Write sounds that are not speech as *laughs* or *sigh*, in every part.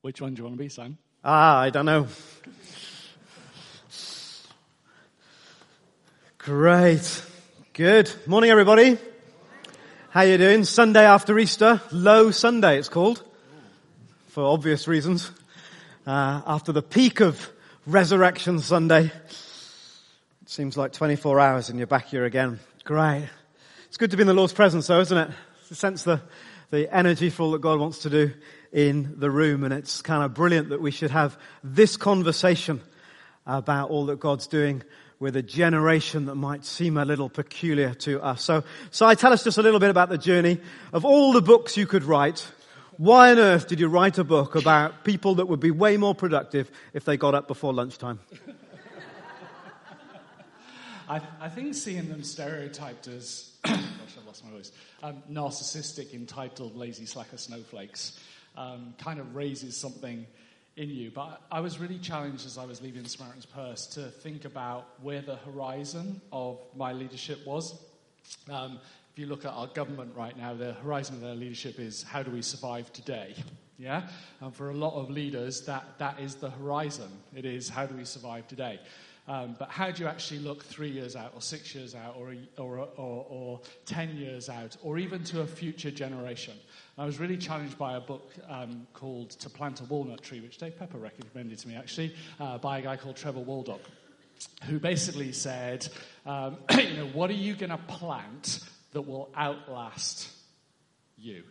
Which one do you want to be, Sam? Ah, I don't know. Great. Good. Morning, everybody. How you doing? Sunday after Easter. Low Sunday, it's called. For obvious reasons. Uh, after the peak of Resurrection Sunday. It seems like 24 hours and you're back here again. Great. It's good to be in the Lord's presence though, isn't it? To sense the, the energy for all that God wants to do in the room. And it's kind of brilliant that we should have this conversation about all that God's doing with a generation that might seem a little peculiar to us. So, so I tell us just a little bit about the journey of all the books you could write. Why on earth did you write a book about people that would be way more productive if they got up before lunchtime? I, I, think seeing them stereotyped as, *coughs* gosh, I've lost my voice, um, narcissistic, entitled, lazy, slacker snowflakes um, kind of raises something in you. But I was really challenged as I was leaving Samaritan's Purse to think about where the horizon of my leadership was. Um, if you look at our government right now, the horizon of their leadership is how do we survive today? Yeah? And for a lot of leaders, that, that is the horizon. It is how do we survive today? Um, but how do you actually look three years out, or six years out, or, or, or, or, 10 years out, or even to a future generation? I was really challenged by a book um, called To Plant a Walnut Tree, which Dave Pepper recommended to me, actually, uh, by a guy called Trevor Waldock, who basically said, um, *clears throat* you know, what are you going to plant that will outlast you?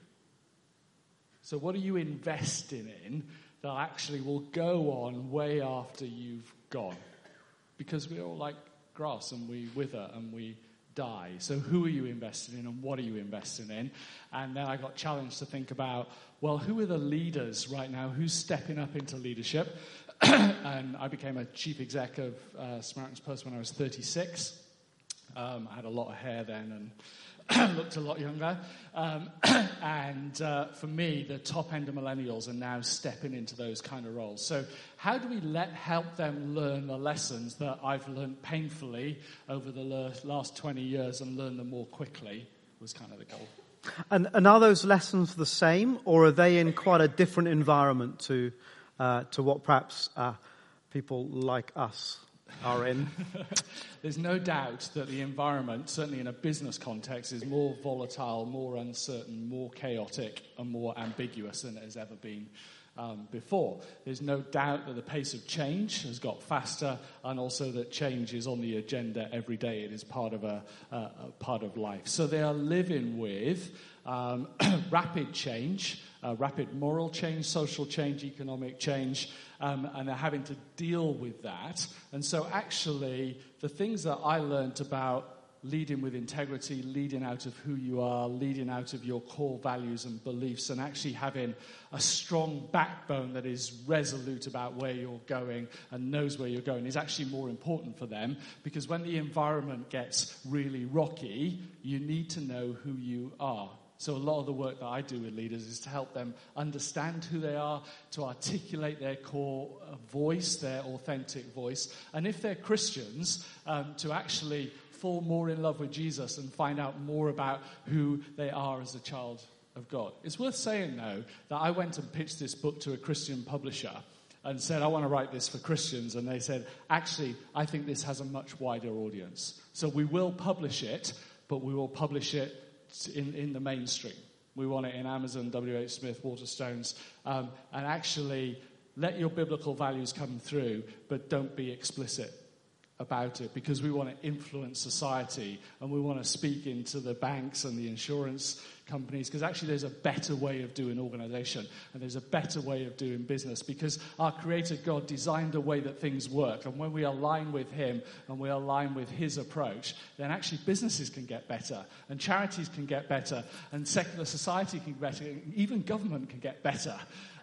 So, what are you investing in that actually will go on way after you've gone? Because we're all like grass and we wither and we die. So, who are you investing in and what are you investing in? And then I got challenged to think about, well, who are the leaders right now? Who's stepping up into leadership? *clears throat* and I became a chief exec of uh, Samaritan's Purse when I was 36. Um, I had a lot of hair then and *clears throat* looked a lot younger. Um, *clears throat* and uh, for me, the top end of millennials are now stepping into those kind of roles. So, how do we let help them learn the lessons that I've learned painfully over the last 20 years and learn them more quickly? Was kind of the goal. And, and are those lessons the same, or are they in quite a different environment to uh, to what perhaps uh, people like us are in. *laughs* There's no doubt that the environment, certainly in a business context, is more volatile, more uncertain, more chaotic, and more ambiguous than it has ever been um, before. There's no doubt that the pace of change has got faster, and also that change is on the agenda every day. It is part of a, a, a part of life. So they are living with um, *clears throat* rapid change, uh, rapid moral change, social change, economic change, um, and they're having to deal with that. And so, actually, the things that I learned about leading with integrity, leading out of who you are, leading out of your core values and beliefs, and actually having a strong backbone that is resolute about where you're going and knows where you're going is actually more important for them because when the environment gets really rocky, you need to know who you are. So, a lot of the work that I do with leaders is to help them understand who they are, to articulate their core uh, voice, their authentic voice, and if they're Christians, um, to actually fall more in love with Jesus and find out more about who they are as a child of God. It's worth saying, though, that I went and pitched this book to a Christian publisher and said, I want to write this for Christians. And they said, actually, I think this has a much wider audience. So we will publish it, but we will publish it in, in the mainstream. We want it in Amazon, WH Smith, Waterstones, um, and actually let your biblical values come through, but don't be explicit about it because we want to influence society and we want to speak into the banks and the insurance companies because actually there's a better way of doing organization and there's a better way of doing business because our creator God designed a way that things work. And when we align with him and we align with his approach then actually businesses can get better and charities can get better and secular society can get better even government can get better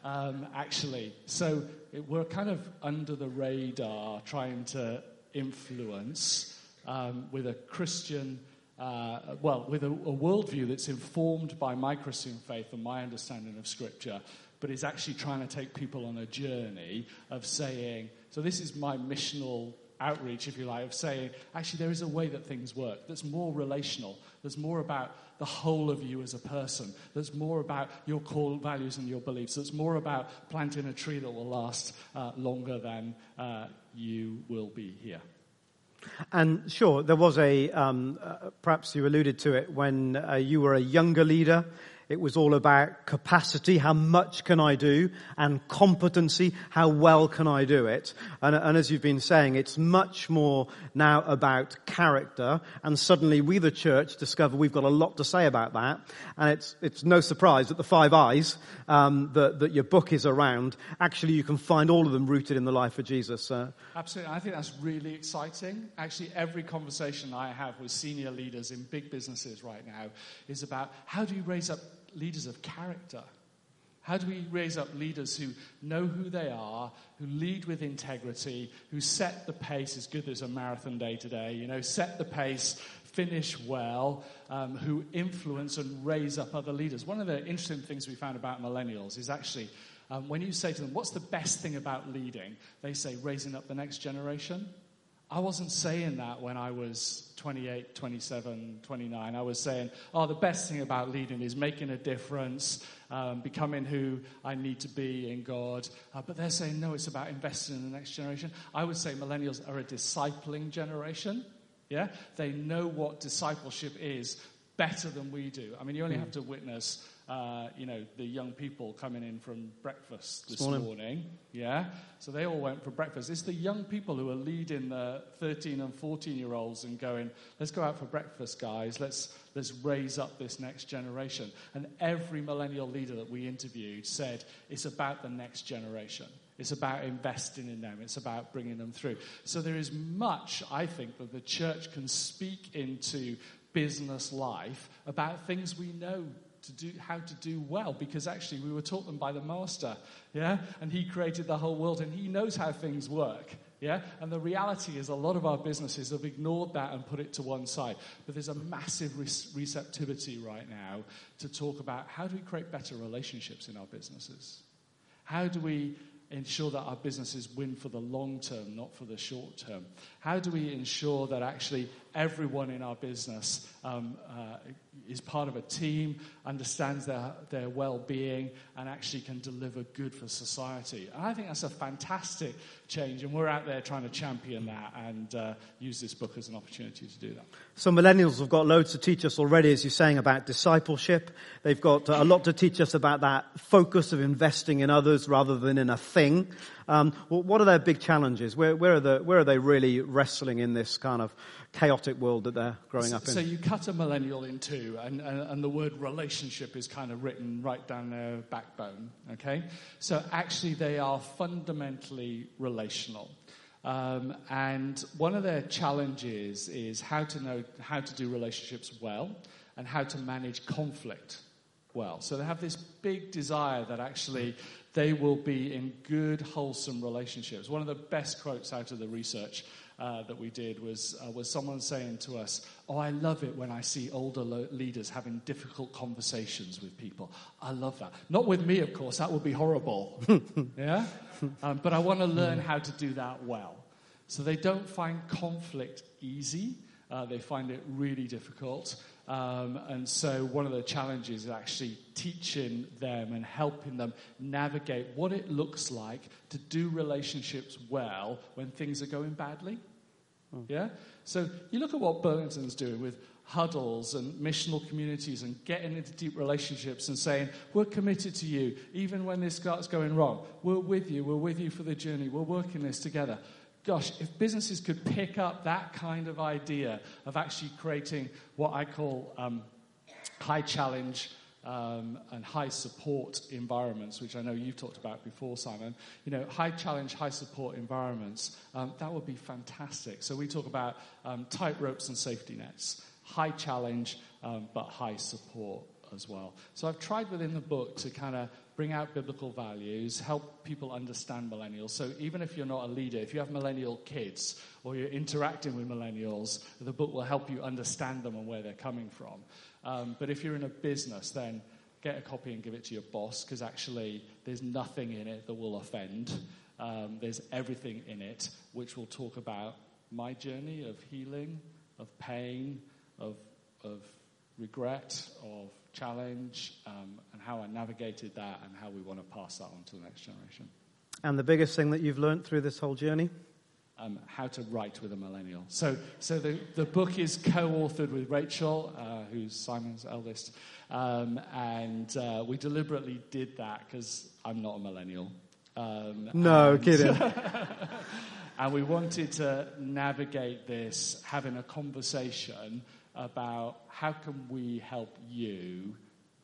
um, actually. So it, we're kind of under the radar trying to influence um, with a Christian, uh, well, with a, a, worldview that's informed by my Christian faith and my understanding of Scripture, but is actually trying to take people on a journey of saying, so this is my missional outreach, if you like, of saying, actually, there is a way that things work that's more relational, that's more about the whole of you as a person, that's more about your core values and your beliefs, that's more about planting a tree that will last uh, longer than uh, you will be here. And sure, there was a, um, uh, perhaps you alluded to it when uh, you were a younger leader. It was all about capacity, how much can I do, and competency, how well can I do it. And, and, as you've been saying, it's much more now about character, and suddenly we, the church, discover we've got a lot to say about that. And it's, it's no surprise that the five I's um, that, that your book is around, actually you can find all of them rooted in the life of Jesus. Uh, Absolutely. I think that's really exciting. Actually, every conversation I have with senior leaders in big businesses right now is about how do you raise up leaders of character? How do we raise up leaders who know who they are, who lead with integrity, who set the pace as good as a marathon day today, you know, set the pace, finish well, um, who influence and raise up other leaders? One of the interesting things we found about millennials is actually um, when you say to them, What's the best thing about leading? They say, Raising up the next generation. I wasn't saying that when I was 28, 27, 29. I was saying, oh, the best thing about leading is making a difference, um, becoming who I need to be in God. Uh, but they're saying, no, it's about investing in the next generation. I would say millennials are a discipling generation. Yeah? They know what discipleship is better than we do. I mean, you only mm. have to witness uh, you know, the young people coming in from breakfast this morning. morning. Yeah? So they all went for breakfast. It's the young people who are leading the 13 and 14 year olds and going, let's go out for breakfast, guys. Let's, let's raise up this next generation. And every millennial leader that we interviewed said it's about the next generation. It's about investing in them. It's about bringing them through. So there is much, I think, that the church can speak into business life about things we know to do, how to do well because actually we were taught them by the master, yeah? And he created the whole world and he knows how things work, yeah? And the reality is a lot of our businesses have ignored that and put it to one side. But there's a massive receptivity right now to talk about how do we create better relationships in our businesses? How do we ensure that our businesses win for the long term, not for the short term? How do we ensure that actually everyone in our business um, uh, is part of a team, understands their, their well being, and actually can deliver good for society. And I think that's a fantastic change, and we're out there trying to champion that and uh, use this book as an opportunity to do that. So, millennials have got loads to teach us already, as you're saying, about discipleship. They've got uh, a lot to teach us about that focus of investing in others rather than in a thing. Um, well, what are their big challenges? Where, where, are the, where are they really wrestling in this kind of chaotic world that they're growing so, up in? So you cut a millennial in two, and, and, and, the word relationship is kind of written right down their backbone, okay? So actually, they are fundamentally relational. Um, and one of their challenges is how to know how to do relationships well and how to manage conflict well. So they have this big desire that actually they will be in good, wholesome relationships. One of the best quotes out of the research uh, that we did was, uh, was someone saying to us, Oh, I love it when I see older lo- leaders having difficult conversations with people. I love that. Not with me, of course, that would be horrible. *laughs* yeah? Um, but I want to learn how to do that well. So they don't find conflict easy, uh, they find it really difficult. Um, and so, one of the challenges is actually teaching them and helping them navigate what it looks like to do relationships well when things are going badly. Mm. Yeah? So, you look at what Burlington's doing with huddles and missional communities and getting into deep relationships and saying, We're committed to you, even when this starts going wrong. We're with you, we're with you for the journey, we're working this together gosh, if businesses could pick up that kind of idea of actually creating what I call um, high challenge um, and high support environments, which I know you've talked about before, Simon, you know, high challenge, high support environments, um, that would be fantastic. So we talk about um, tight ropes and safety nets, high challenge, um, but high support as well. So I've tried within the book to kind of bring out biblical values, help people understand millennials. So even if you're not a leader, if you have millennial kids or you're interacting with millennials, the book will help you understand them and where they're coming from. Um, but if you're in a business, then get a copy and give it to your boss because actually there's nothing in it that will offend. Um, there's everything in it, which will talk about my journey of healing, of pain, of, of regret, of challenge, um, and how I navigated that, and how we want to pass that on to the next generation. And the biggest thing that you've learned through this whole journey? Um, how to write with a millennial. So, so the, the book is co authored with Rachel, uh, who's Simon's eldest. Um, and uh, we deliberately did that because I'm not a millennial. Um, no, and, kidding. *laughs* *laughs* and we wanted to navigate this, having a conversation about how can we help you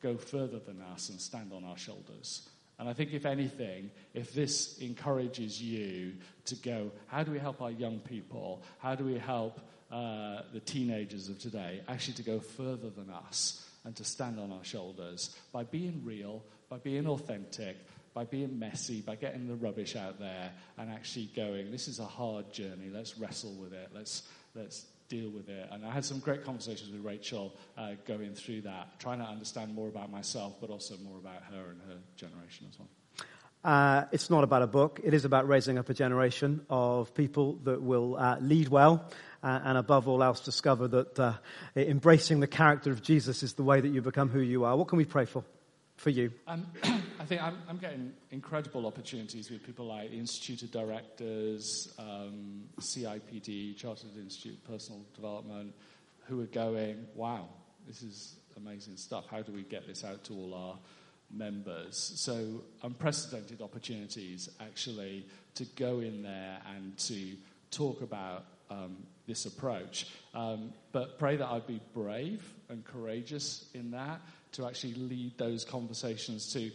go further than us and stand on our shoulders. And I think, if anything, if this encourages you to go, how do we help our young people? How do we help uh, the teenagers of today actually to go further than us and to stand on our shoulders by being real, by being authentic, by being messy, by getting the rubbish out there and actually going, this is a hard journey, let's wrestle with it, let's, let's deal with it. And I had some great conversations with Rachel uh, going through that, trying to understand more about myself, but also more about her and her generation as well. Uh, it's not about a book. It is about raising up a generation of people that will uh, lead well uh, and, above all else, discover that uh, embracing the character of Jesus is the way that you become who you are. What can we pray for? For you? Um, *clears throat* I think I'm, I'm, getting incredible opportunities with people like the Institute of Directors, um, CIPD, Chartered Institute of Personal Development, who are going, wow, this is amazing stuff. How do we get this out to all our members? So, unprecedented opportunities actually to go in there and to talk about um, this approach. Um, but pray that I'd be brave and courageous in that to actually lead those conversations to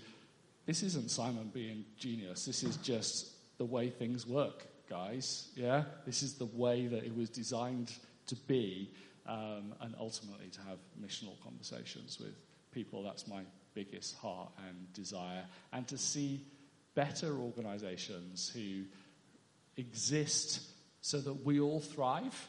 this isn't Simon being genius. This is just the way things work, guys. Yeah? This is the way that it was designed to be, um, and ultimately to have missional conversations with people. That's my biggest heart and desire. And to see better organizations who exist so that we all thrive.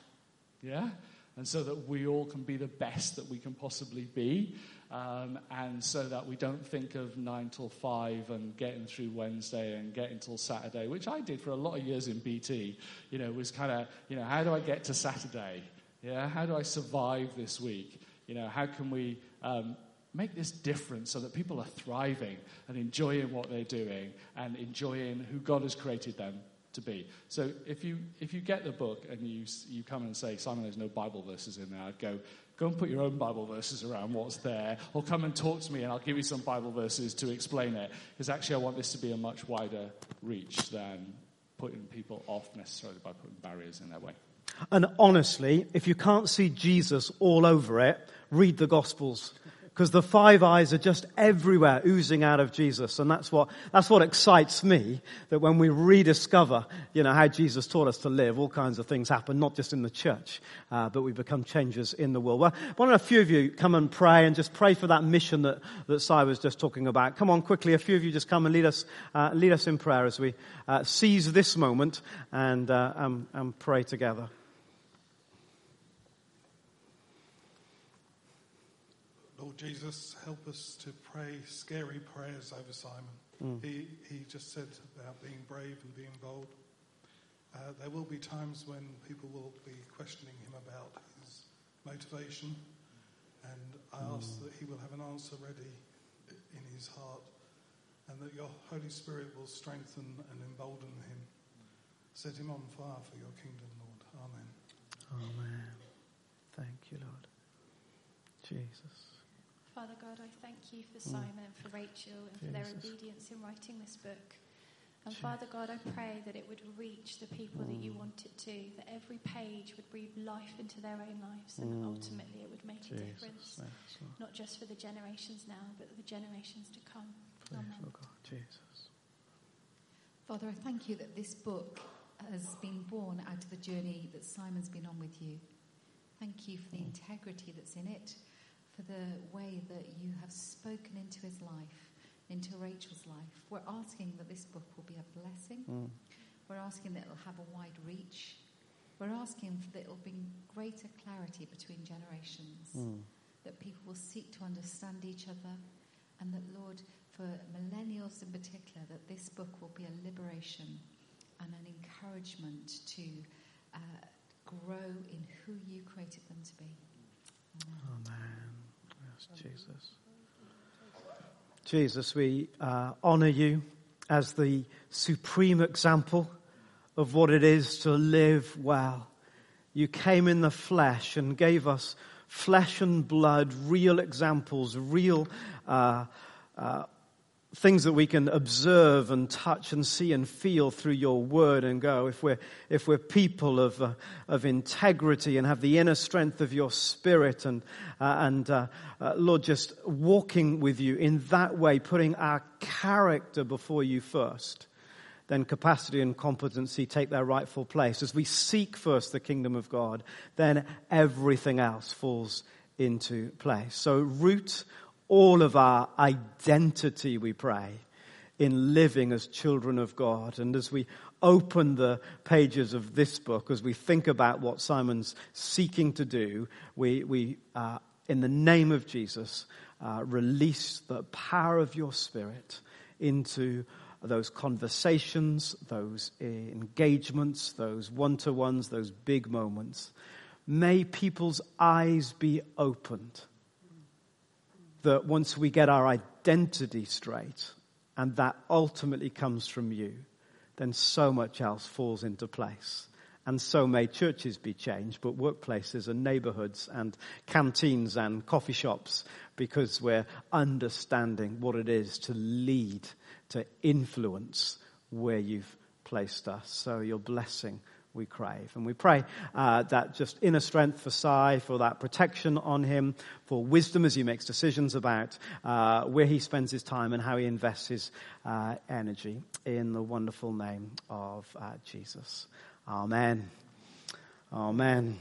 Yeah? And so that we all can be the best that we can possibly be. Um, and so that we don't think of nine till five and getting through Wednesday and getting till Saturday, which I did for a lot of years in BT. You know, was kind of, you know, how do I get to Saturday? Yeah, how do I survive this week? You know, how can we um, make this difference so that people are thriving and enjoying what they're doing and enjoying who God has created them to be. So if you if you get the book and you you come and say, Simon, there's no Bible verses in there, I'd go, go and put your own Bible verses around what's there, or come and talk to me and I'll give you some Bible verses to explain it. Because actually, I want this to be a much wider reach than putting people off necessarily by putting barriers in their way. And honestly, if you can't see Jesus all over it, read the Gospels because the five I's are just everywhere oozing out of Jesus. And that's what, that's what excites me, that when we rediscover, you know, how Jesus taught us to live, all kinds of things happen, not just in the church, uh, but we become changers in the world. Well, why don't a few of you come and pray and just pray for that mission that, that Si was just talking about. Come on quickly, a few of you just come and lead us, uh, lead us in prayer as we uh, seize this moment and, uh, and, and pray together. Lord Jesus, help us to pray scary prayers over Simon. Mm. He, he just said about being brave and being bold. Uh, there will be times when people will be questioning him about his motivation, and I mm. ask that he will have an answer ready in his heart, and that your Holy Spirit will strengthen and embolden him. Set him on fire for your kingdom, Lord. Amen. Amen. Thank you, Lord. Jesus. Father God, I thank you for mm. Simon and for Rachel and for their obedience in writing this book. And Father God, I pray that it would reach the people that you mm. want it to, that every page would breathe life into their own lives, and mm. ultimately it would make Jesus. a difference, not just for the generations now, but for the generations to come. Praise Amen. God, Jesus. Father, I thank you that this book has been born out of the journey that Simon's been on with you. Thank you for the integrity that's in it for the way that you have spoken into his life, into Rachel's life. We're asking that this book will be a blessing. Mm. We're asking that it'll have a wide reach. We're asking that it'll bring greater clarity between generations, mm. that people will seek to understand each other, and that, Lord, for millennials in particular, that this book will be a liberation and an encouragement to uh, grow in who you created them to be. Amen. Yes, Jesus. Jesus, we uh, honor you as the supreme example of what it is to live well. You came in the flesh and gave us flesh and blood, real examples, real uh, uh, things that we can observe and touch and see and feel through your word and go. If we're, if we're people of, uh, of integrity and have the inner strength of your spirit and, uh, and uh, uh Lord, just walking with you in that way, putting our character before you first, then capacity and competency take their rightful place. As we seek first the kingdom of God, then everything else falls into place. So root all of our identity, we pray, in living as children of God. And as we open the pages of this book, as we think about what Simon's seeking to do, we, we uh, in the name of Jesus, uh, release the power of your Spirit into those conversations, those engagements, those one to ones, those big moments. May people's eyes be opened that once we get our identity straight, and that ultimately comes from you, then so much else falls into place. And so may churches be changed, but workplaces and neighborhoods and canteens and coffee shops, because we're understanding what it is to lead, to influence where you've placed us. So your blessing we crave. And we pray uh, that just inner strength for Si, for that protection on him, for wisdom as he makes decisions about uh, where he spends his time and how he invests his uh, energy. In the wonderful name of uh, Jesus. Amen. Amen.